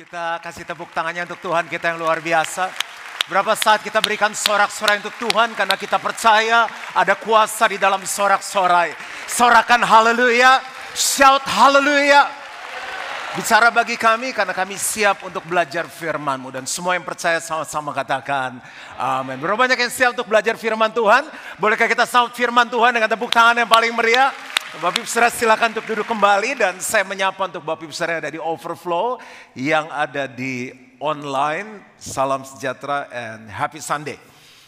Kita kasih tepuk tangannya untuk Tuhan kita yang luar biasa. Berapa saat kita berikan sorak-sorai untuk Tuhan karena kita percaya ada kuasa di dalam sorak-sorai. Sorakan haleluya, shout haleluya. Bicara bagi kami karena kami siap untuk belajar firman-Mu dan semua yang percaya sama-sama katakan amin. Berapa banyak yang siap untuk belajar firman Tuhan? Bolehkah kita sambut firman Tuhan dengan tepuk tangan yang paling meriah? Bapak Ibu Saudara silakan untuk duduk kembali dan saya menyapa untuk Bapak Ibu Saudara ada di Overflow yang ada di online. Salam sejahtera and happy Sunday.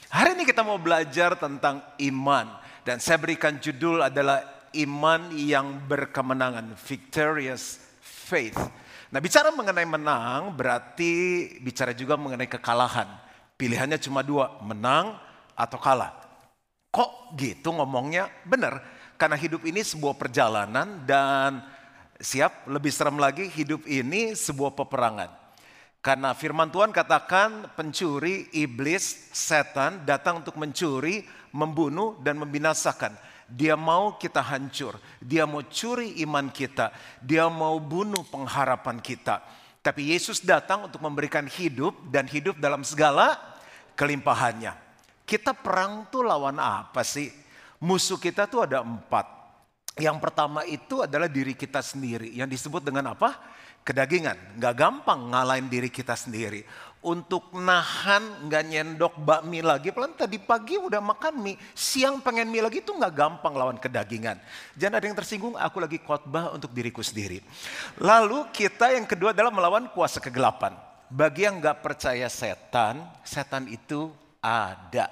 Hari ini kita mau belajar tentang iman dan saya berikan judul adalah iman yang berkemenangan, victorious faith. Nah bicara mengenai menang berarti bicara juga mengenai kekalahan. Pilihannya cuma dua, menang atau kalah. Kok gitu ngomongnya? Benar karena hidup ini sebuah perjalanan dan siap lebih serem lagi hidup ini sebuah peperangan. Karena firman Tuhan katakan pencuri, iblis, setan datang untuk mencuri, membunuh dan membinasakan. Dia mau kita hancur, dia mau curi iman kita, dia mau bunuh pengharapan kita. Tapi Yesus datang untuk memberikan hidup dan hidup dalam segala kelimpahannya. Kita perang tuh lawan apa sih? Musuh kita tuh ada empat. Yang pertama itu adalah diri kita sendiri. Yang disebut dengan apa? Kedagingan. Gak gampang ngalahin diri kita sendiri. Untuk nahan gak nyendok bakmi lagi. Pelan tadi pagi udah makan mie. Siang pengen mie lagi itu gak gampang lawan kedagingan. Jangan ada yang tersinggung aku lagi khotbah untuk diriku sendiri. Lalu kita yang kedua adalah melawan kuasa kegelapan. Bagi yang gak percaya setan, setan itu ada.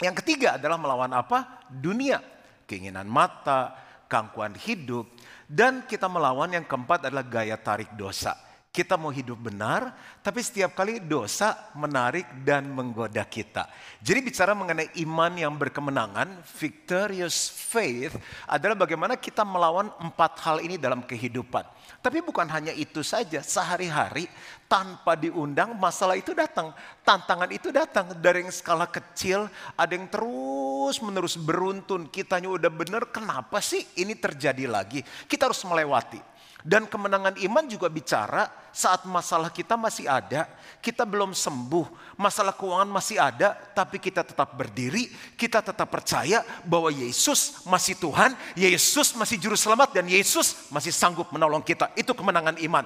Yang ketiga adalah melawan apa? Dunia, keinginan mata, gangguan hidup, dan kita melawan yang keempat adalah gaya tarik dosa. Kita mau hidup benar, tapi setiap kali dosa menarik dan menggoda kita. Jadi bicara mengenai iman yang berkemenangan, victorious faith adalah bagaimana kita melawan empat hal ini dalam kehidupan. Tapi bukan hanya itu saja, sehari-hari tanpa diundang masalah itu datang. Tantangan itu datang dari yang skala kecil, ada yang terus menerus beruntun. Kitanya udah benar, kenapa sih ini terjadi lagi? Kita harus melewati. Dan kemenangan iman juga bicara saat masalah kita masih ada, kita belum sembuh, masalah keuangan masih ada, tapi kita tetap berdiri, kita tetap percaya bahwa Yesus masih Tuhan, Yesus masih juru selamat dan Yesus masih sanggup menolong kita. Itu kemenangan iman.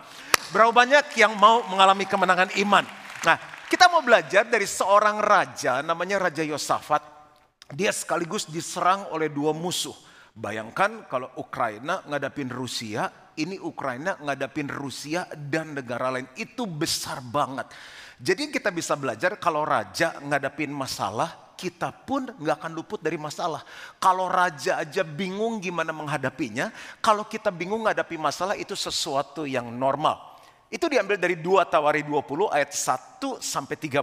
Berapa banyak yang mau mengalami kemenangan iman? Nah, kita mau belajar dari seorang raja namanya Raja Yosafat. Dia sekaligus diserang oleh dua musuh. Bayangkan kalau Ukraina ngadapin Rusia, ini Ukraina ngadapin Rusia dan negara lain. Itu besar banget. Jadi kita bisa belajar kalau raja ngadapin masalah, kita pun nggak akan luput dari masalah. Kalau raja aja bingung gimana menghadapinya, kalau kita bingung menghadapi masalah itu sesuatu yang normal. Itu diambil dari 2 Tawari 20 ayat 1 sampai 30.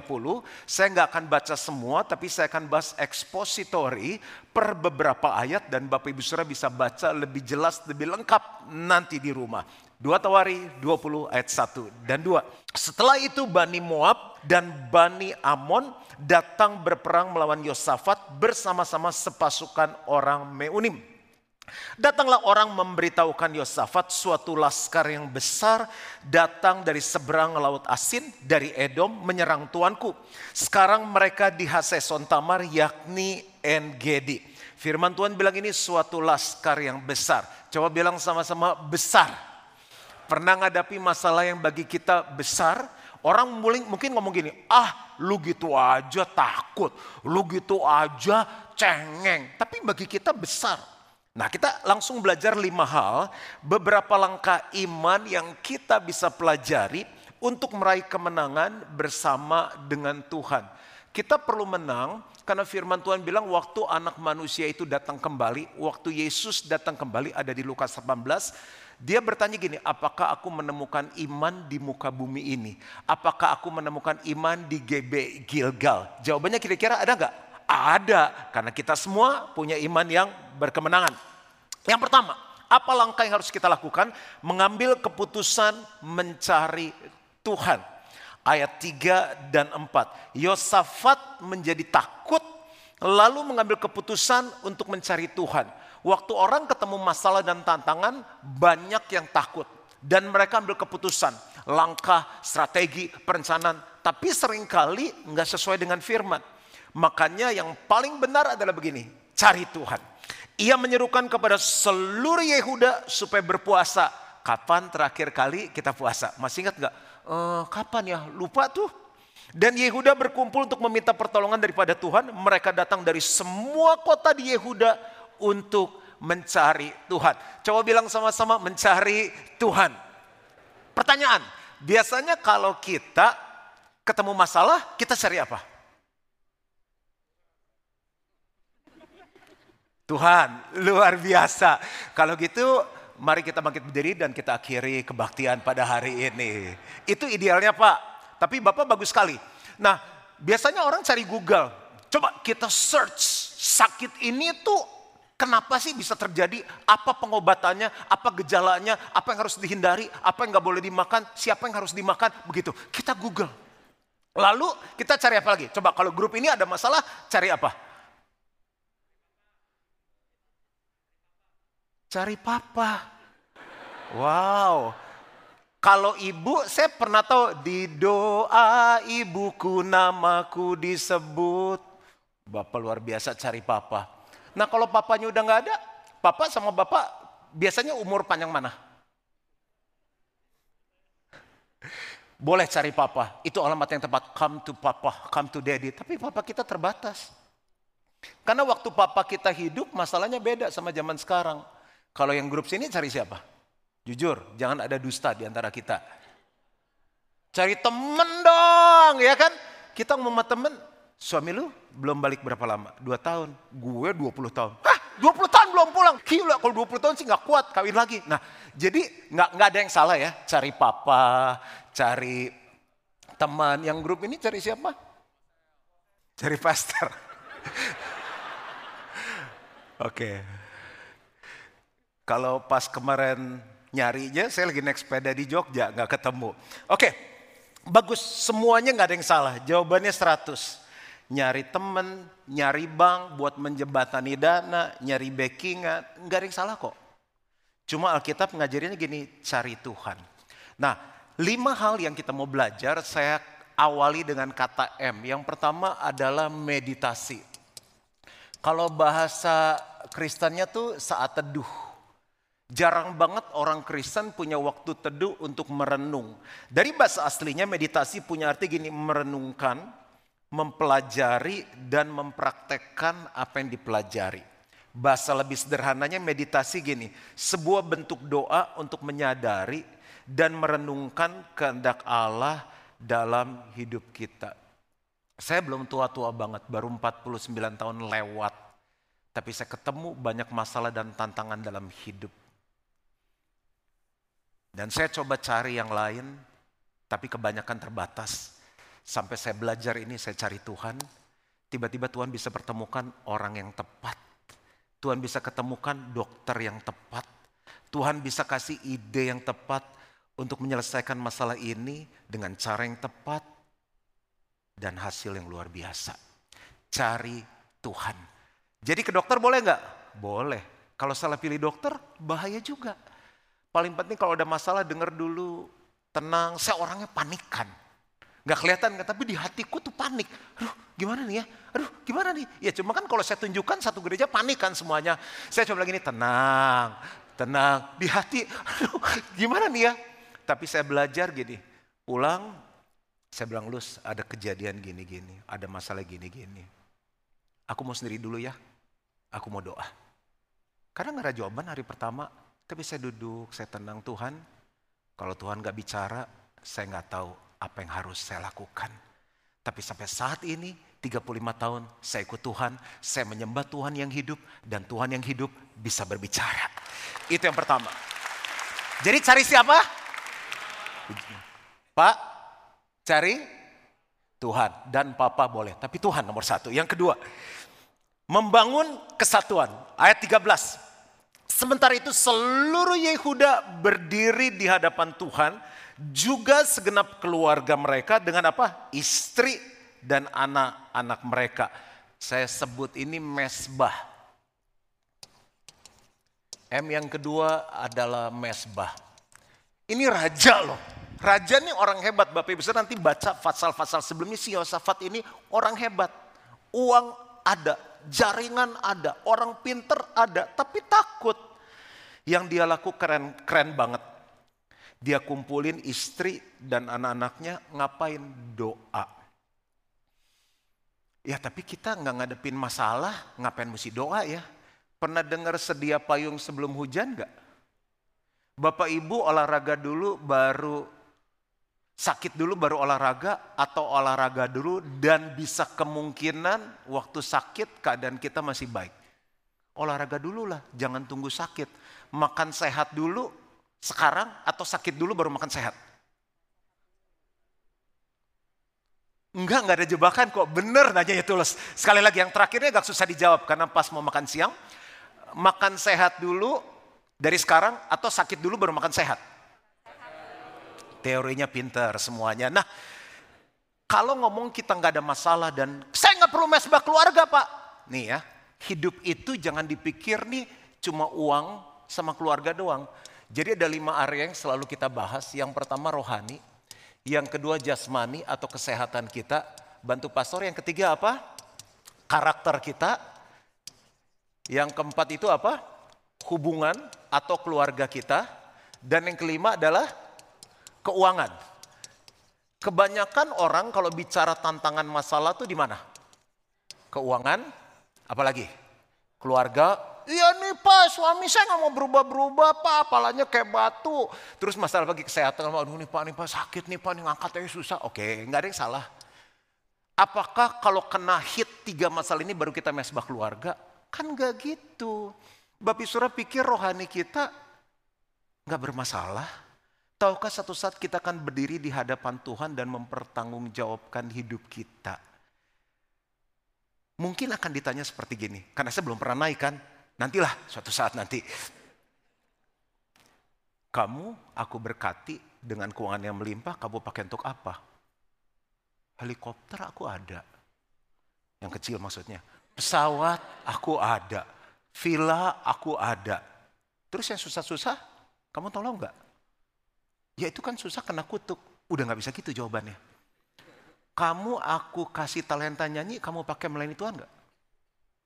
Saya nggak akan baca semua tapi saya akan bahas ekspositori per beberapa ayat dan Bapak Ibu Saudara bisa baca lebih jelas, lebih lengkap nanti di rumah. 2 Tawari 20 ayat 1 dan 2. Setelah itu Bani Moab dan Bani Amon datang berperang melawan Yosafat bersama-sama sepasukan orang Meunim. Datanglah orang memberitahukan Yosafat suatu laskar yang besar datang dari seberang laut asin dari Edom menyerang tuanku. Sekarang mereka di Haseson Tamar yakni Engedi. Firman Tuhan bilang ini suatu laskar yang besar. Coba bilang sama-sama besar. Pernah ngadapi masalah yang bagi kita besar? Orang mungkin ngomong gini, ah lu gitu aja takut, lu gitu aja cengeng. Tapi bagi kita besar. Nah kita langsung belajar lima hal, beberapa langkah iman yang kita bisa pelajari untuk meraih kemenangan bersama dengan Tuhan. Kita perlu menang karena firman Tuhan bilang waktu anak manusia itu datang kembali, waktu Yesus datang kembali ada di Lukas 18, dia bertanya gini, apakah aku menemukan iman di muka bumi ini? Apakah aku menemukan iman di GB Gilgal? Jawabannya kira-kira ada nggak? Ada, karena kita semua punya iman yang berkemenangan. Yang pertama, apa langkah yang harus kita lakukan? Mengambil keputusan mencari Tuhan. Ayat 3 dan 4. Yosafat menjadi takut lalu mengambil keputusan untuk mencari Tuhan. Waktu orang ketemu masalah dan tantangan banyak yang takut. Dan mereka ambil keputusan, langkah, strategi, perencanaan. Tapi sering kali nggak sesuai dengan firman. Makanya yang paling benar adalah begini, cari Tuhan. Ia menyerukan kepada seluruh Yehuda supaya berpuasa. Kapan terakhir kali kita puasa? Masih ingat nggak? E, kapan ya? Lupa tuh. Dan Yehuda berkumpul untuk meminta pertolongan daripada Tuhan. Mereka datang dari semua kota di Yehuda untuk mencari Tuhan. Coba bilang sama-sama mencari Tuhan. Pertanyaan, biasanya kalau kita ketemu masalah, kita cari apa? Tuhan, luar biasa. Kalau gitu, mari kita bangkit berdiri dan kita akhiri kebaktian pada hari ini. Itu idealnya Pak, tapi Bapak bagus sekali. Nah, biasanya orang cari Google. Coba kita search sakit ini tuh Kenapa sih bisa terjadi? Apa pengobatannya? Apa gejalanya? Apa yang harus dihindari? Apa yang nggak boleh dimakan? Siapa yang harus dimakan? Begitu. Kita Google. Lalu kita cari apa lagi? Coba kalau grup ini ada masalah, cari apa? Cari papa. Wow. Kalau ibu, saya pernah tahu di doa ibuku namaku disebut. Bapak luar biasa cari papa. Nah kalau papanya udah nggak ada, papa sama bapak biasanya umur panjang mana? Boleh cari papa, itu alamat yang tepat. Come to papa, come to daddy. Tapi papa kita terbatas. Karena waktu papa kita hidup masalahnya beda sama zaman sekarang. Kalau yang grup sini cari siapa? Jujur, jangan ada dusta di antara kita. Cari temen dong, ya kan? Kita ngomong sama temen, Suami lu belum balik berapa lama? Dua tahun. Gue 20 tahun. Hah? 20 tahun belum pulang. Gila kalau 20 tahun sih gak kuat kawin lagi. Nah jadi nggak nggak ada yang salah ya. Cari papa, cari teman. Yang grup ini cari siapa? Cari pastor. Oke. okay. Kalau pas kemarin nyarinya, saya lagi naik sepeda di Jogja, nggak ketemu. Oke, bagus. Semuanya nggak ada yang salah. Jawabannya 100 nyari temen, nyari bank buat menjembatani dana, nyari backingan, nggak ada yang salah kok. Cuma Alkitab ngajarinnya gini, cari Tuhan. Nah, lima hal yang kita mau belajar, saya awali dengan kata M. Yang pertama adalah meditasi. Kalau bahasa Kristennya tuh saat teduh. Jarang banget orang Kristen punya waktu teduh untuk merenung. Dari bahasa aslinya meditasi punya arti gini, merenungkan, mempelajari dan mempraktekkan apa yang dipelajari. Bahasa lebih sederhananya meditasi gini, sebuah bentuk doa untuk menyadari dan merenungkan kehendak Allah dalam hidup kita. Saya belum tua-tua banget, baru 49 tahun lewat. Tapi saya ketemu banyak masalah dan tantangan dalam hidup. Dan saya coba cari yang lain, tapi kebanyakan terbatas. Sampai saya belajar ini, saya cari Tuhan. Tiba-tiba Tuhan bisa pertemukan orang yang tepat. Tuhan bisa ketemukan dokter yang tepat. Tuhan bisa kasih ide yang tepat untuk menyelesaikan masalah ini dengan cara yang tepat dan hasil yang luar biasa. Cari Tuhan. Jadi ke dokter boleh nggak? Boleh. Kalau salah pilih dokter, bahaya juga. Paling penting kalau ada masalah dengar dulu, tenang. Saya orangnya panikan. Gak kelihatan kan, tapi di hatiku tuh panik. Aduh gimana nih ya, aduh gimana nih. Ya cuma kan kalau saya tunjukkan satu gereja panik kan semuanya. Saya coba lagi nih tenang, tenang. Di hati, aduh gimana nih ya. Tapi saya belajar gini, pulang saya bilang Lus ada kejadian gini-gini, ada masalah gini-gini. Aku mau sendiri dulu ya, aku mau doa. Karena gak ada jawaban hari pertama, tapi saya duduk, saya tenang Tuhan. Kalau Tuhan gak bicara, saya gak tahu apa yang harus saya lakukan. Tapi sampai saat ini 35 tahun saya ikut Tuhan, saya menyembah Tuhan yang hidup dan Tuhan yang hidup bisa berbicara. Itu yang pertama. Jadi cari siapa? Pak, cari Tuhan dan Papa boleh, tapi Tuhan nomor satu. Yang kedua, membangun kesatuan. Ayat 13. Sementara itu seluruh Yehuda berdiri di hadapan Tuhan juga segenap keluarga mereka dengan apa? Istri dan anak-anak mereka. Saya sebut ini mesbah. M yang kedua adalah mesbah. Ini raja loh. Raja ini orang hebat, Bapak Ibu nanti baca pasal-pasal sebelumnya si Yosafat ini orang hebat. Uang ada, jaringan ada, orang pinter ada, tapi takut. Yang dia lakukan keren, keren banget. Dia kumpulin istri dan anak-anaknya ngapain doa. Ya tapi kita nggak ngadepin masalah, ngapain mesti doa ya? Pernah dengar sedia payung sebelum hujan nggak? Bapak ibu olahraga dulu baru sakit dulu baru olahraga atau olahraga dulu dan bisa kemungkinan waktu sakit keadaan kita masih baik. Olahraga dulu lah, jangan tunggu sakit. Makan sehat dulu sekarang atau sakit dulu baru makan sehat. Enggak, enggak ada jebakan kok. Bener nanya ya tulus. Sekali lagi yang terakhirnya agak susah dijawab karena pas mau makan siang. Makan sehat dulu dari sekarang atau sakit dulu baru makan sehat. Teorinya pinter semuanya. Nah, kalau ngomong kita nggak ada masalah dan saya nggak perlu mesbah keluarga pak. Nih ya, hidup itu jangan dipikir nih cuma uang sama keluarga doang. Jadi ada lima area yang selalu kita bahas. Yang pertama rohani, yang kedua jasmani atau kesehatan kita. Bantu pastor. Yang ketiga apa? Karakter kita. Yang keempat itu apa? Hubungan atau keluarga kita. Dan yang kelima adalah keuangan. Kebanyakan orang kalau bicara tantangan masalah tuh di mana? Keuangan, apalagi? Keluarga, iya nih pak suami saya nggak mau berubah-berubah pak, apalanya kayak batu. Terus masalah bagi kesehatan, aduh nih pak, nih pak sakit nih pak, nih ngangkatnya susah. Oke, nggak ada yang salah. Apakah kalau kena hit tiga masalah ini baru kita mesbah keluarga? Kan gak gitu. Bapak Surah pikir rohani kita nggak bermasalah. Tahukah satu saat kita akan berdiri di hadapan Tuhan dan mempertanggungjawabkan hidup kita? Mungkin akan ditanya seperti gini, karena saya belum pernah naik kan, nantilah suatu saat nanti. Kamu aku berkati dengan keuangan yang melimpah, kamu pakai untuk apa? Helikopter aku ada. Yang kecil maksudnya. Pesawat aku ada. Villa aku ada. Terus yang susah-susah, kamu tolong nggak? Ya itu kan susah kena kutuk. Udah gak bisa gitu jawabannya. Kamu aku kasih talenta nyanyi, kamu pakai melayani Tuhan gak?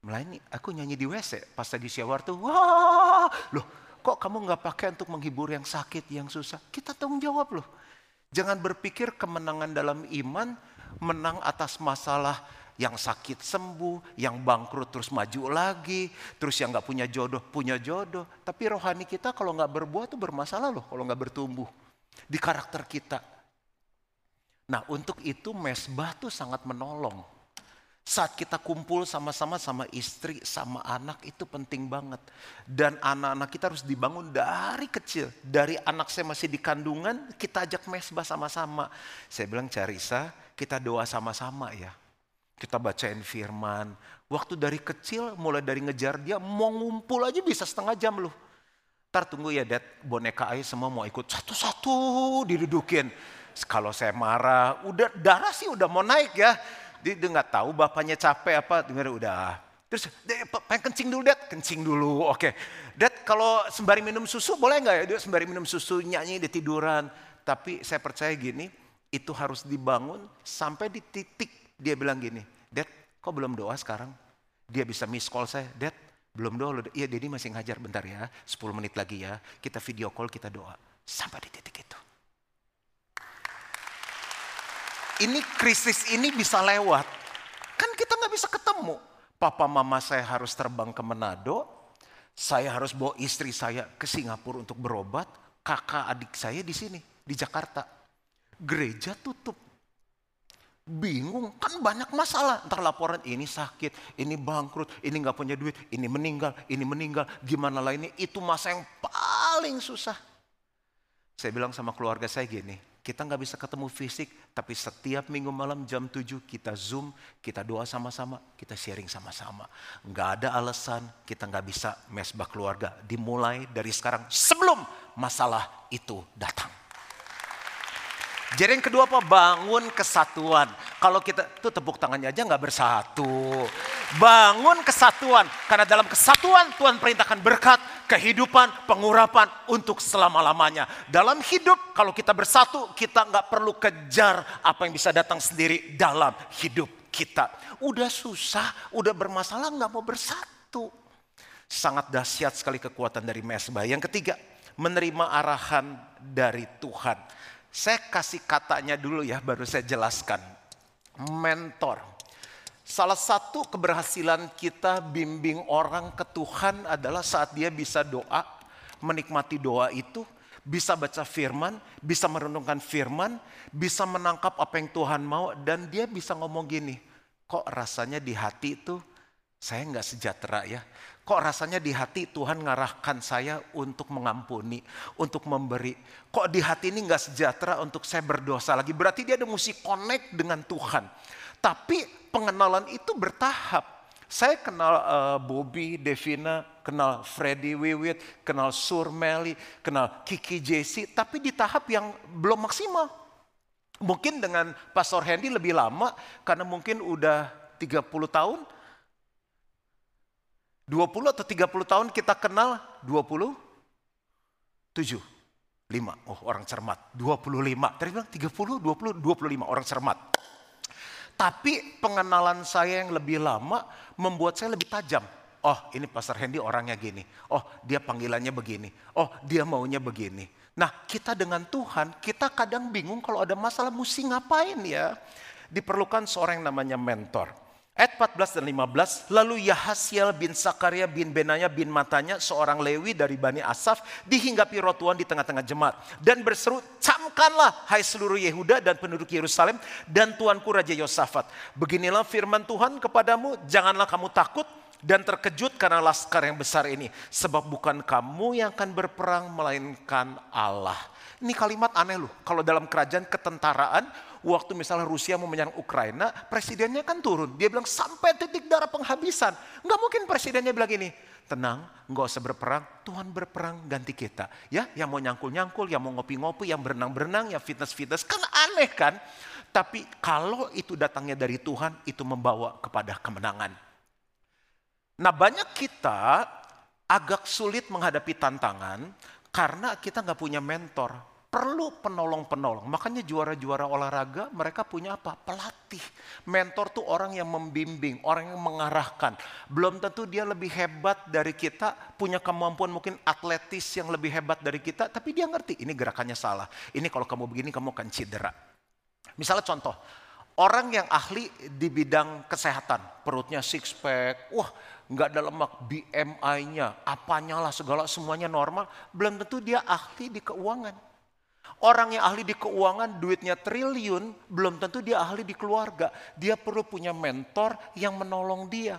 Melayani, aku nyanyi di WC. Pas lagi shower tuh, wah, loh kok kamu gak pakai untuk menghibur yang sakit, yang susah? Kita tanggung jawab loh. Jangan berpikir kemenangan dalam iman, menang atas masalah yang sakit sembuh, yang bangkrut terus maju lagi, terus yang gak punya jodoh punya jodoh. Tapi rohani kita kalau gak berbuah tuh bermasalah loh kalau gak bertumbuh di karakter kita. Nah untuk itu mesbah tuh sangat menolong. Saat kita kumpul sama-sama sama istri, sama anak itu penting banget. Dan anak-anak kita harus dibangun dari kecil. Dari anak saya masih di kandungan, kita ajak mesbah sama-sama. Saya bilang Carisa, kita doa sama-sama ya. Kita bacain firman. Waktu dari kecil mulai dari ngejar dia mau ngumpul aja bisa setengah jam loh. Ntar tunggu ya dad, boneka aja semua mau ikut satu-satu didudukin. Kalau saya marah, udah darah sih udah mau naik ya. Dia, dia gak tahu bapaknya capek apa, dengar udah. Terus, pengen kencing dulu dad, kencing dulu, oke. Dad kalau sembari minum susu boleh nggak ya? Dia sembari minum susu nyanyi di tiduran. Tapi saya percaya gini, itu harus dibangun sampai di titik dia bilang gini, Dad kok belum doa sekarang? Dia bisa miss call saya, Dad belum doa, iya Dedi masih ngajar bentar ya, 10 menit lagi ya, kita video call, kita doa. Sampai di titik itu. Ini krisis ini bisa lewat. Kan kita nggak bisa ketemu. Papa mama saya harus terbang ke Manado, saya harus bawa istri saya ke Singapura untuk berobat, kakak adik saya di sini, di Jakarta. Gereja tutup. Bingung kan banyak masalah. Ntar laporan ini sakit ini bangkrut ini nggak punya duit ini meninggal ini meninggal. Gimana lainnya itu masa yang paling susah. Saya bilang sama keluarga saya gini kita nggak bisa ketemu fisik tapi setiap minggu malam jam 7 kita zoom kita doa sama-sama kita sharing sama-sama nggak ada alasan kita nggak bisa mesbah keluarga dimulai dari sekarang sebelum masalah itu datang jadi yang kedua apa? Bangun kesatuan. Kalau kita tuh tepuk tangannya aja nggak bersatu. Bangun kesatuan. Karena dalam kesatuan Tuhan perintahkan berkat. Kehidupan, pengurapan untuk selama-lamanya. Dalam hidup, kalau kita bersatu, kita nggak perlu kejar apa yang bisa datang sendiri dalam hidup kita. Udah susah, udah bermasalah, nggak mau bersatu. Sangat dahsyat sekali kekuatan dari mesbah. Yang ketiga, menerima arahan dari Tuhan. Saya kasih katanya dulu ya, baru saya jelaskan. Mentor. Salah satu keberhasilan kita bimbing orang ke Tuhan adalah saat dia bisa doa, menikmati doa itu, bisa baca firman, bisa merenungkan firman, bisa menangkap apa yang Tuhan mau, dan dia bisa ngomong gini, kok rasanya di hati itu saya nggak sejahtera ya. Kok rasanya di hati Tuhan ngarahkan saya untuk mengampuni, untuk memberi. Kok di hati ini nggak sejahtera untuk saya berdosa lagi. Berarti dia ada mesti connect dengan Tuhan. Tapi pengenalan itu bertahap. Saya kenal uh, Bobby, Devina, kenal Freddy Wiwit, kenal Sur Melly, kenal Kiki Jesse. Tapi di tahap yang belum maksimal. Mungkin dengan Pastor Hendy lebih lama karena mungkin udah 30 tahun 20 atau 30 tahun kita kenal 27. 5. Oh orang cermat. 25. Tadi bilang 30, 20, 25 orang cermat. Tapi pengenalan saya yang lebih lama membuat saya lebih tajam. Oh ini Pastor Hendy orangnya gini. Oh dia panggilannya begini. Oh dia maunya begini. Nah kita dengan Tuhan kita kadang bingung kalau ada masalah mesti ngapain ya. Diperlukan seorang yang namanya mentor. Ayat 14 dan 15, lalu Yahasiel bin Sakaria bin Benaya bin Matanya, seorang Lewi dari Bani Asaf, dihinggapi rotuan di tengah-tengah jemaat. Dan berseru, camkanlah hai seluruh Yehuda dan penduduk Yerusalem dan tuanku Raja Yosafat. Beginilah firman Tuhan kepadamu, janganlah kamu takut dan terkejut karena laskar yang besar ini. Sebab bukan kamu yang akan berperang, melainkan Allah. Ini kalimat aneh loh, kalau dalam kerajaan ketentaraan, waktu misalnya Rusia mau menyerang Ukraina, presidennya kan turun. Dia bilang sampai titik darah penghabisan. Nggak mungkin presidennya bilang ini, tenang, nggak usah berperang, Tuhan berperang ganti kita. Ya, yang mau nyangkul-nyangkul, yang mau ngopi-ngopi, yang berenang-berenang, yang fitness-fitness, kan aneh kan? Tapi kalau itu datangnya dari Tuhan, itu membawa kepada kemenangan. Nah banyak kita agak sulit menghadapi tantangan karena kita nggak punya mentor perlu penolong-penolong. Makanya juara-juara olahraga mereka punya apa? Pelatih. Mentor tuh orang yang membimbing, orang yang mengarahkan. Belum tentu dia lebih hebat dari kita, punya kemampuan mungkin atletis yang lebih hebat dari kita, tapi dia ngerti ini gerakannya salah. Ini kalau kamu begini kamu akan cedera. Misalnya contoh, orang yang ahli di bidang kesehatan, perutnya six pack, wah nggak ada lemak, BMI-nya, apanya lah segala semuanya normal, belum tentu dia ahli di keuangan. Orang yang ahli di keuangan duitnya triliun, belum tentu dia ahli di keluarga. Dia perlu punya mentor yang menolong dia.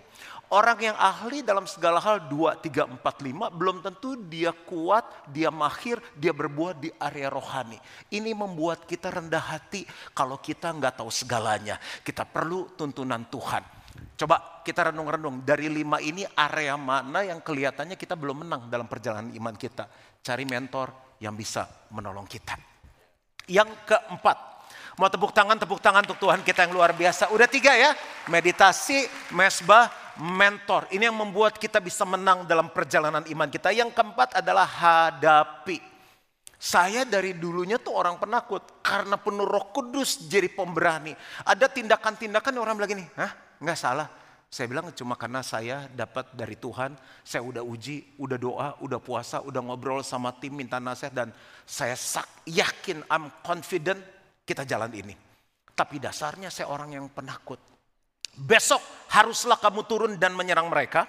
Orang yang ahli dalam segala hal 2, 3, 4, 5, belum tentu dia kuat, dia mahir, dia berbuat di area rohani. Ini membuat kita rendah hati kalau kita nggak tahu segalanya. Kita perlu tuntunan Tuhan. Coba kita renung-renung dari lima ini area mana yang kelihatannya kita belum menang dalam perjalanan iman kita. Cari mentor, yang bisa menolong kita. Yang keempat, mau tepuk tangan, tepuk tangan untuk Tuhan kita yang luar biasa. Udah tiga ya, meditasi, mesbah, mentor. Ini yang membuat kita bisa menang dalam perjalanan iman kita. Yang keempat adalah hadapi. Saya dari dulunya tuh orang penakut karena penuh roh kudus jadi pemberani. Ada tindakan-tindakan orang bilang gini, hah nggak salah saya bilang cuma karena saya dapat dari Tuhan, saya udah uji, udah doa, udah puasa, udah ngobrol sama tim minta nasihat dan saya sak, yakin, I'm confident kita jalan ini. Tapi dasarnya saya orang yang penakut. Besok haruslah kamu turun dan menyerang mereka.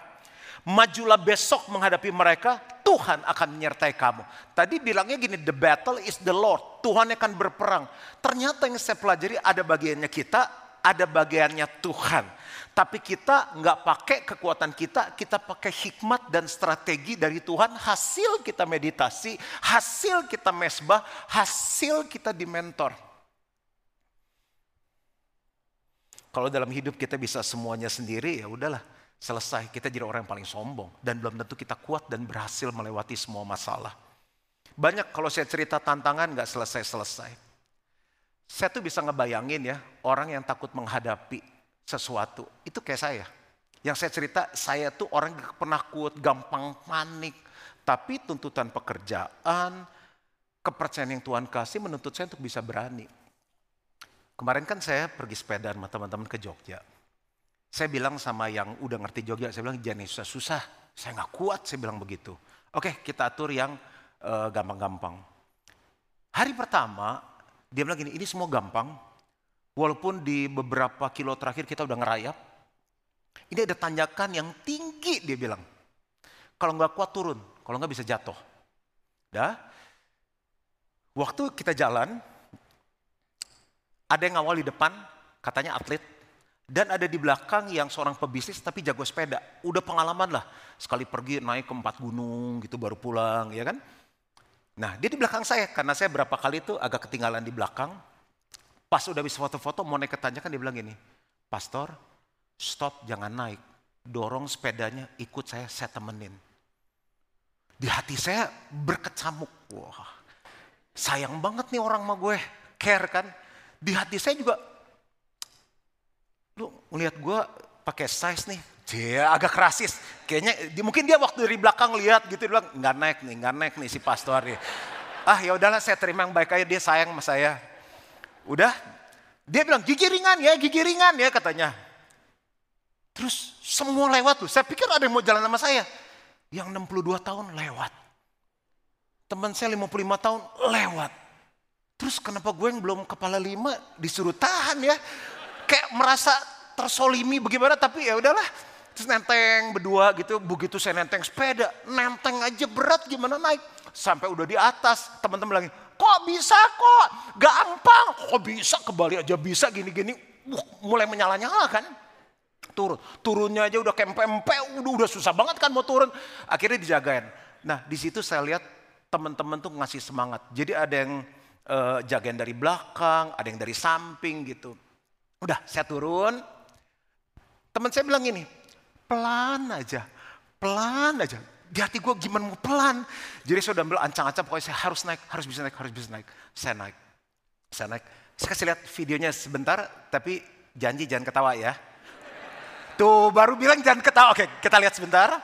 Majulah besok menghadapi mereka, Tuhan akan menyertai kamu. Tadi bilangnya gini, the battle is the Lord. Tuhan akan berperang. Ternyata yang saya pelajari ada bagiannya kita, ada bagiannya Tuhan. Tapi kita nggak pakai kekuatan kita, kita pakai hikmat dan strategi dari Tuhan. Hasil kita meditasi, hasil kita mesbah, hasil kita di mentor. Kalau dalam hidup kita bisa semuanya sendiri, ya udahlah selesai. Kita jadi orang yang paling sombong dan belum tentu kita kuat dan berhasil melewati semua masalah. Banyak kalau saya cerita tantangan nggak selesai-selesai. Saya tuh bisa ngebayangin ya orang yang takut menghadapi sesuatu. Itu kayak saya. Yang saya cerita, saya tuh orang penakut, gampang panik. Tapi tuntutan pekerjaan, kepercayaan yang Tuhan kasih menuntut saya untuk bisa berani. Kemarin kan saya pergi sepeda sama teman-teman ke Jogja. Saya bilang sama yang udah ngerti Jogja, saya bilang jangan susah-susah. Saya nggak kuat, saya bilang begitu. Oke, kita atur yang gampang gampang-gampang. Hari pertama, dia bilang gini, ini semua gampang. Walaupun di beberapa kilo terakhir kita udah ngerayap. Ini ada tanjakan yang tinggi, dia bilang. Kalau nggak kuat turun, kalau nggak bisa jatuh. Dah. Waktu kita jalan, ada yang ngawal di depan, katanya atlet. Dan ada di belakang yang seorang pebisnis tapi jago sepeda. Udah pengalaman lah. Sekali pergi naik ke empat gunung gitu baru pulang ya kan. Nah dia di belakang saya karena saya berapa kali itu agak ketinggalan di belakang. Pas udah bisa foto-foto mau naik ke tanjakan dia bilang gini. Pastor stop jangan naik. Dorong sepedanya ikut saya saya temenin. Di hati saya berkecamuk. Wah sayang banget nih orang sama gue. Care kan. Di hati saya juga lu ngeliat gue pakai size nih, dia agak kerasis. Kayaknya mungkin dia waktu dari belakang lihat gitu dia bilang nggak naik nih, nggak naik nih si pastor nih. Ah ya udahlah saya terima yang baik aja dia sayang sama saya. Udah, dia bilang gigi ringan ya, gigi ringan ya katanya. Terus semua lewat tuh. Saya pikir ada yang mau jalan sama saya. Yang 62 tahun lewat. Teman saya 55 tahun lewat. Terus kenapa gue yang belum kepala lima disuruh tahan ya? kayak merasa tersolimi bagaimana? Tapi ya udahlah. Terus nenteng berdua gitu begitu saya nenteng sepeda nenteng aja berat gimana naik? Sampai udah di atas teman-teman lagi kok bisa kok? Gampang. Kok bisa? Kembali aja bisa gini-gini. Uh, mulai menyala-nyala kan? Turun. Turunnya aja udah kempe-empe udah udah susah banget kan mau turun. Akhirnya dijagain. Nah di situ saya lihat teman-teman tuh ngasih semangat. Jadi ada yang uh, jagain dari belakang ada yang dari samping gitu. Udah saya turun, teman saya bilang gini, pelan aja, pelan aja. Di hati gue gimana mau pelan. Jadi saya udah ambil ancang-ancang pokoknya saya harus naik, harus bisa naik, harus bisa naik. Saya naik, saya naik. Saya kasih lihat videonya sebentar, tapi janji jangan ketawa ya. Tuh baru bilang jangan ketawa. Oke kita lihat sebentar.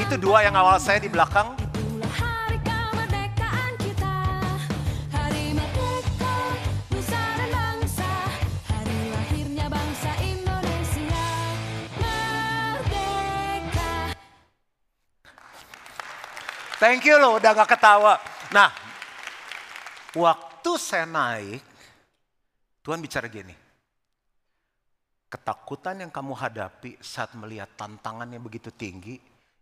Itu dua yang awal saya di belakang. Thank you loh udah gak ketawa. Nah, waktu saya naik, Tuhan bicara gini. Ketakutan yang kamu hadapi saat melihat tantangan yang begitu tinggi,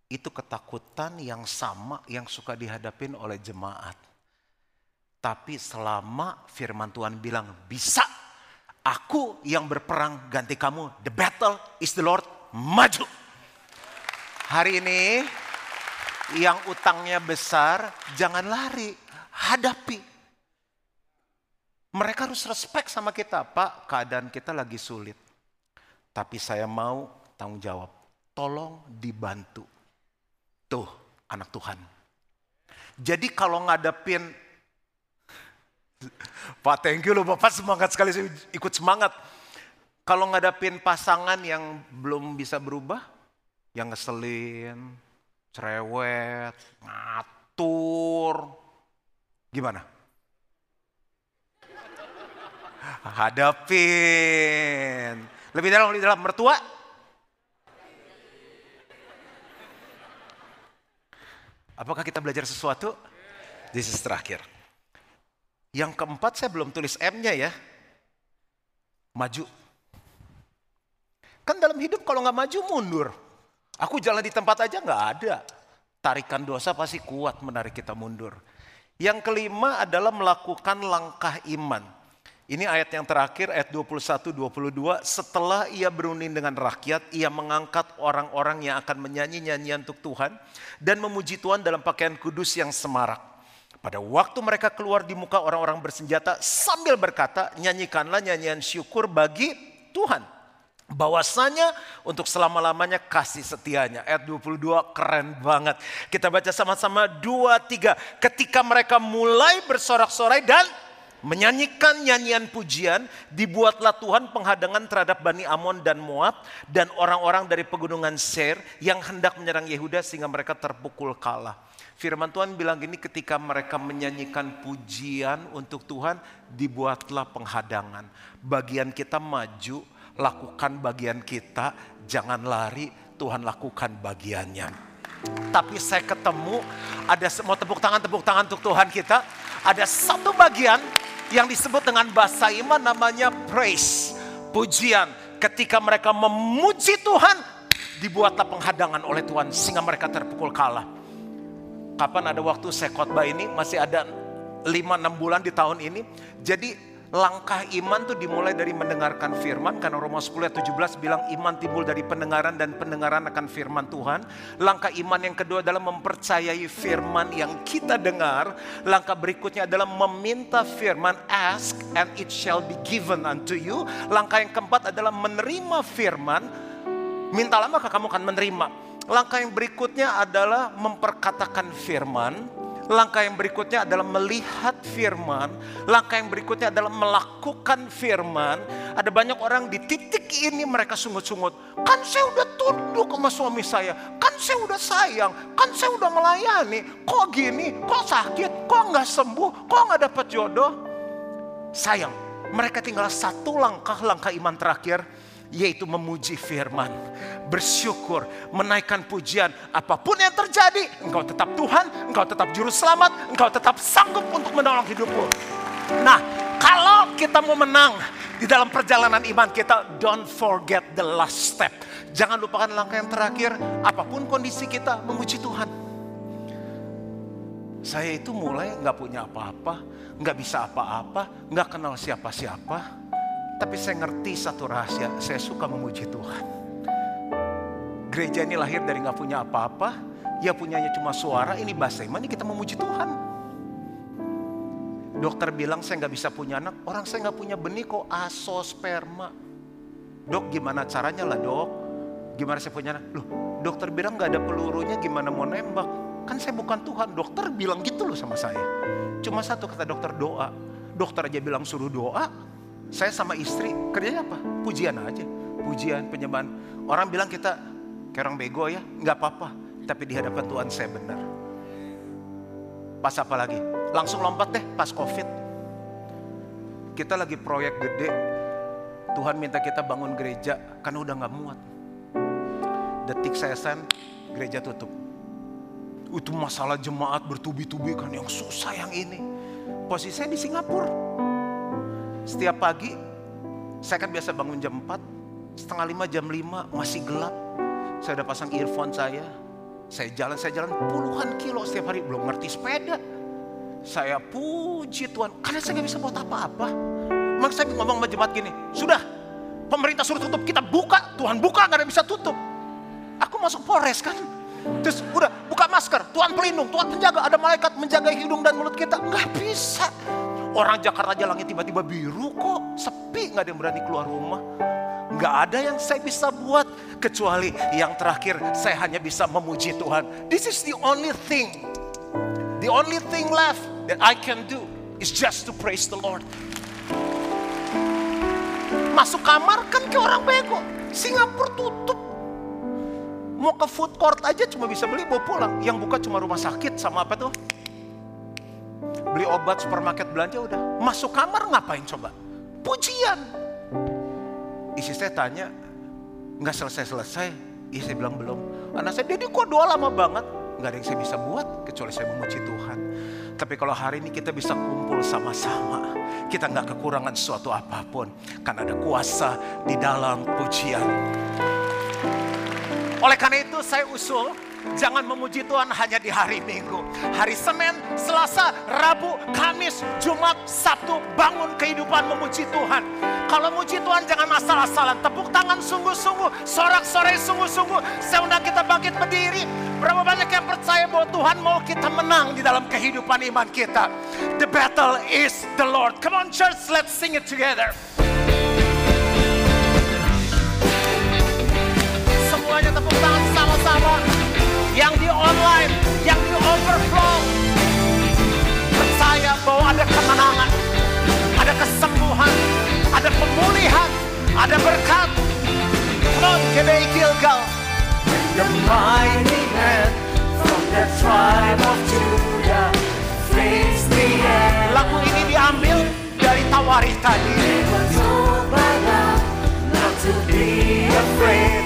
itu ketakutan yang sama yang suka dihadapin oleh jemaat. Tapi selama firman Tuhan bilang bisa, aku yang berperang ganti kamu, the battle is the Lord, maju. Hari ini yang utangnya besar, jangan lari, hadapi. Mereka harus respect sama kita, Pak, keadaan kita lagi sulit. Tapi saya mau tanggung jawab, tolong dibantu. Tuh, anak Tuhan. Jadi kalau ngadepin, Pak thank you loh Bapak semangat sekali, saya ikut semangat. Kalau ngadepin pasangan yang belum bisa berubah, yang ngeselin, cerewet, ngatur. Gimana? Hadapin. Lebih dalam, lebih dalam mertua. Apakah kita belajar sesuatu? This is terakhir. Yang keempat saya belum tulis M-nya ya. Maju. Kan dalam hidup kalau nggak maju mundur. Aku jalan di tempat aja nggak ada. Tarikan dosa pasti kuat menarik kita mundur. Yang kelima adalah melakukan langkah iman. Ini ayat yang terakhir, ayat 21-22. Setelah ia berunding dengan rakyat, ia mengangkat orang-orang yang akan menyanyi nyanyian untuk Tuhan. Dan memuji Tuhan dalam pakaian kudus yang semarak. Pada waktu mereka keluar di muka orang-orang bersenjata sambil berkata, nyanyikanlah nyanyian syukur bagi Tuhan bahwasanya untuk selama-lamanya kasih setianya. Ayat 22 keren banget. Kita baca sama-sama 2 3. Ketika mereka mulai bersorak-sorai dan menyanyikan nyanyian pujian, dibuatlah Tuhan penghadangan terhadap Bani Amon dan Moab dan orang-orang dari pegunungan Ser yang hendak menyerang Yehuda sehingga mereka terpukul kalah. Firman Tuhan bilang gini ketika mereka menyanyikan pujian untuk Tuhan, dibuatlah penghadangan. Bagian kita maju, lakukan bagian kita, jangan lari, Tuhan lakukan bagiannya. Tapi saya ketemu ada semua tepuk tangan tepuk tangan untuk Tuhan kita. Ada satu bagian yang disebut dengan bahasa iman namanya praise, pujian. Ketika mereka memuji Tuhan, dibuatlah penghadangan oleh Tuhan sehingga mereka terpukul kalah. Kapan ada waktu saya khotbah ini masih ada 5-6 bulan di tahun ini. Jadi langkah iman tuh dimulai dari mendengarkan firman karena Roma 10 ayat 17 bilang iman timbul dari pendengaran dan pendengaran akan firman Tuhan. Langkah iman yang kedua adalah mempercayai firman yang kita dengar. Langkah berikutnya adalah meminta firman ask and it shall be given unto you. Langkah yang keempat adalah menerima firman. Mintalah maka kamu akan menerima. Langkah yang berikutnya adalah memperkatakan firman Langkah yang berikutnya adalah melihat firman. Langkah yang berikutnya adalah melakukan firman. Ada banyak orang di titik ini mereka sungut-sungut. Kan saya udah tunduk sama suami saya. Kan saya udah sayang. Kan saya udah melayani. Kok gini? Kok sakit? Kok nggak sembuh? Kok nggak dapat jodoh? Sayang, mereka tinggal satu langkah, langkah iman terakhir yaitu memuji firman, bersyukur, menaikkan pujian. Apa pun yang terjadi, engkau tetap Tuhan, engkau tetap juru selamat, engkau tetap sanggup untuk menolong hidupmu. Nah, kalau kita mau menang di dalam perjalanan iman kita, don't forget the last step. Jangan lupakan langkah yang terakhir, apa pun kondisi kita, memuji Tuhan. Saya itu mulai nggak punya apa-apa, nggak bisa apa-apa, nggak kenal siapa-siapa tapi saya ngerti satu rahasia, saya suka memuji Tuhan. Gereja ini lahir dari nggak punya apa-apa, ya punyanya cuma suara, ini bahasa iman, ini kita memuji Tuhan. Dokter bilang saya nggak bisa punya anak, orang saya nggak punya benih kok asosperma. Dok gimana caranya lah dok? Gimana saya punya anak? Loh dokter bilang nggak ada pelurunya gimana mau nembak? Kan saya bukan Tuhan, dokter bilang gitu loh sama saya. Cuma satu kata dokter doa. Dokter aja bilang suruh doa, saya sama istri kerjanya apa? Pujian aja. Pujian, penyembahan. Orang bilang kita kayak orang bego ya, nggak apa-apa. Tapi di hadapan Tuhan saya benar. Pas apa lagi? Langsung lompat deh pas COVID. Kita lagi proyek gede. Tuhan minta kita bangun gereja karena udah nggak muat. Detik saya sen, gereja tutup. Itu masalah jemaat bertubi-tubi kan yang susah yang ini. Posisi saya di Singapura setiap pagi saya kan biasa bangun jam 4, setengah 5 jam 5 masih gelap. Saya udah pasang earphone saya. Saya jalan, saya jalan puluhan kilo setiap hari. Belum ngerti sepeda. Saya puji Tuhan. Karena saya gak bisa buat apa-apa. Maka saya ngomong sama jemaat gini. Sudah, pemerintah suruh tutup. Kita buka. Tuhan buka, gak ada bisa tutup. Aku masuk Polres kan. Terus udah buka masker. Tuhan pelindung, Tuhan penjaga. Ada malaikat menjaga hidung dan mulut kita. Gak bisa. Orang Jakarta aja langit tiba-tiba biru kok, sepi nggak ada yang berani keluar rumah. Nggak ada yang saya bisa buat kecuali yang terakhir saya hanya bisa memuji Tuhan. This is the only thing, the only thing left that I can do is just to praise the Lord. Masuk kamar kan ke orang bego, Singapura tutup. Mau ke food court aja cuma bisa beli bawa pulang. Yang buka cuma rumah sakit sama apa tuh? Beli obat supermarket belanja udah. Masuk kamar ngapain coba? Pujian. Isi saya tanya, nggak selesai-selesai. Isi saya bilang belum. Anak saya, Dedi kok doa lama banget? Nggak ada yang saya bisa buat kecuali saya memuji Tuhan. Tapi kalau hari ini kita bisa kumpul sama-sama, kita nggak kekurangan suatu apa pun. Karena ada kuasa di dalam pujian. Oleh karena itu saya usul Jangan memuji Tuhan hanya di hari Minggu. Hari Senin, Selasa, Rabu, Kamis, Jumat, Sabtu, bangun kehidupan memuji Tuhan. Kalau muji Tuhan jangan masalah-salah. Tepuk tangan sungguh-sungguh, sorak-sorai sungguh-sungguh. Saya undang kita bangkit berdiri. Berapa banyak yang percaya bahwa Tuhan mau kita menang di dalam kehidupan iman kita. The battle is the Lord. Come on church, let's sing it together. Semuanya tepuk tangan yang di online, yang di overflow. Percaya bahwa ada kemenangan, ada kesembuhan, ada pemulihan, ada berkat. Non kebei Gilgal. The mighty hand from the tribe of Judah frees the end. Lagu ini diambil dari Tawarita. They were told by God not to be afraid.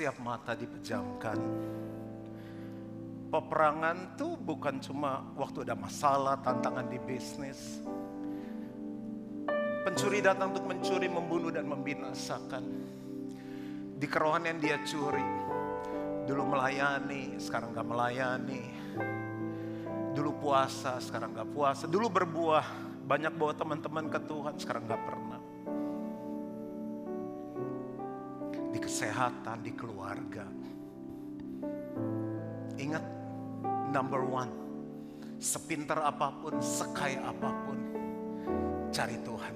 setiap mata dipejamkan. Peperangan tuh bukan cuma waktu ada masalah, tantangan di bisnis. Pencuri datang untuk mencuri, membunuh, dan membinasakan. Di kerohanian dia curi. Dulu melayani, sekarang gak melayani. Dulu puasa, sekarang gak puasa. Dulu berbuah, banyak bawa teman-teman ke Tuhan, sekarang gak pernah kesehatan di keluarga. Ingat, number one, sepinter apa pun, sekaya apa pun, cari Tuhan.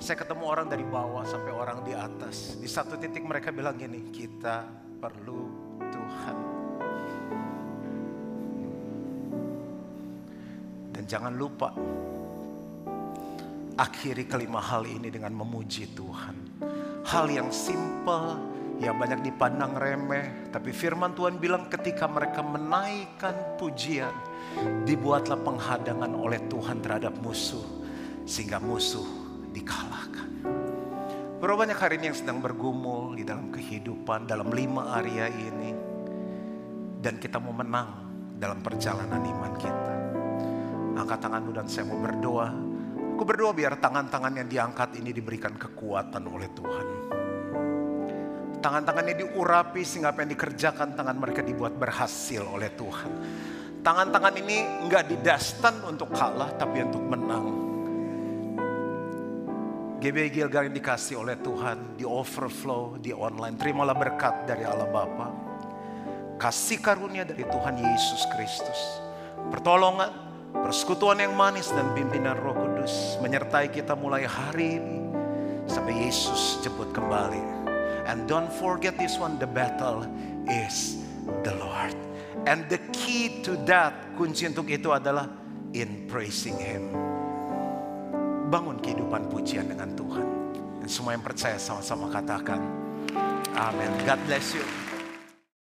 Saya ketemu orang dari bawah sampai orang di atas. Di satu titik mereka bilang gini, kita perlu Tuhan. Dan jangan lupa, akhiri kelima hal ini dengan memuji Tuhan. Hal yang simple, yang banyak dipandang remeh. Tapi firman Tuhan bilang ketika mereka menaikkan pujian, dibuatlah penghadangan oleh Tuhan terhadap musuh. Sehingga musuh dikalahkan. Berapa banyak hari ini yang sedang bergumul di dalam kehidupan, dalam lima area ini. Dan kita mau menang dalam perjalanan iman kita. Angkat tanganmu dan saya mau berdoa. Aku berdoa biar tangan-tangan yang diangkat ini diberikan kekuatan oleh Tuhan. Tangan-tangannya diurapi sehingga apa yang dikerjakan tangan mereka dibuat berhasil oleh Tuhan. Tangan-tangan ini enggak didastan untuk kalah tapi untuk menang. GBI Gilgal yang dikasih oleh Tuhan di overflow, di online. Terimalah berkat dari Allah Bapa. Kasih karunia dari Tuhan Yesus Kristus. Pertolongan, persekutuan yang manis dan pimpinan roh kudus. Menyertai kita mulai hari ini. Sampai Yesus jemput kembali. And don't forget this one, the battle is the Lord. And the key to that, kunci untuk itu adalah in praising Him bangun kehidupan pujian dengan Tuhan. Dan semua yang percaya sama-sama katakan, Amin. God bless you.